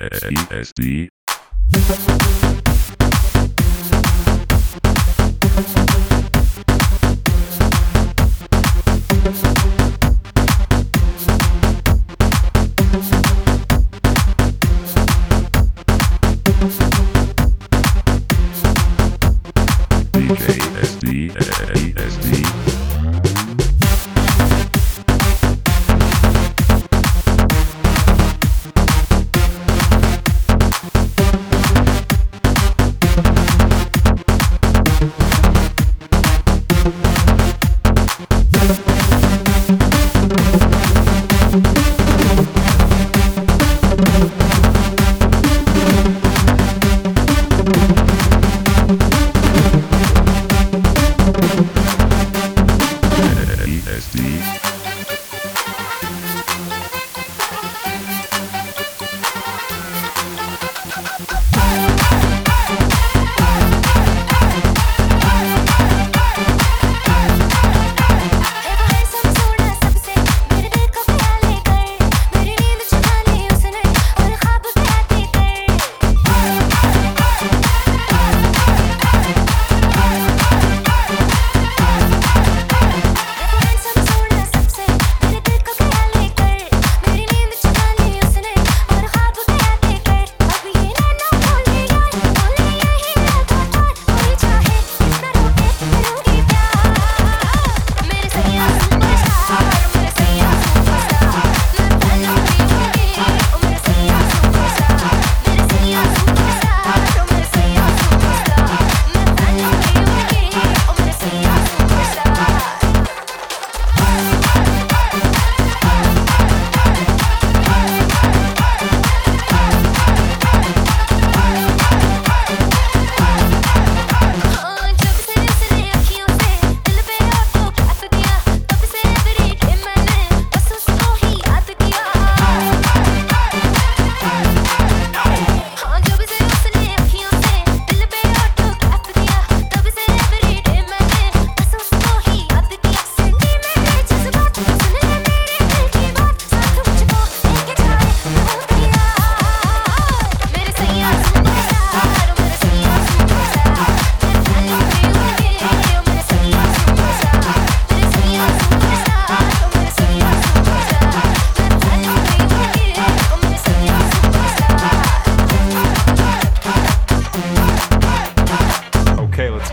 SESD.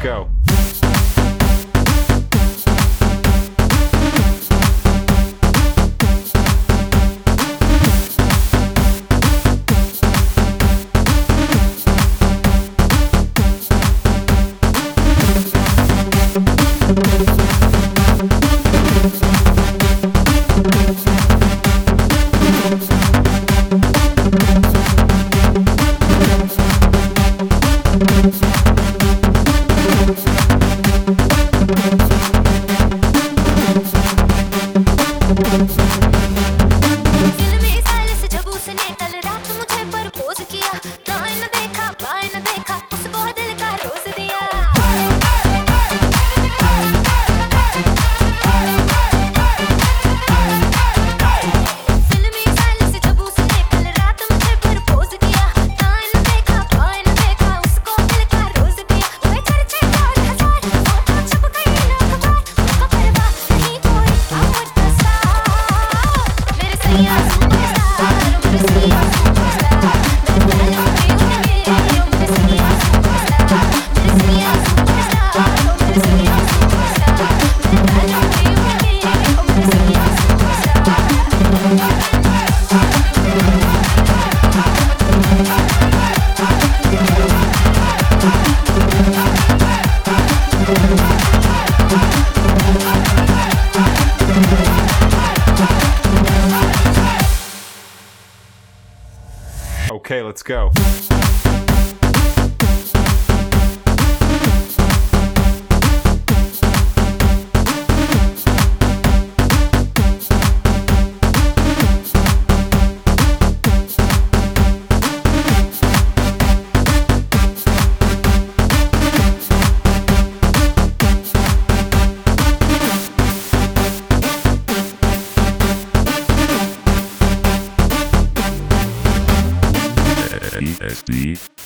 Go. Okay, let's go. SD.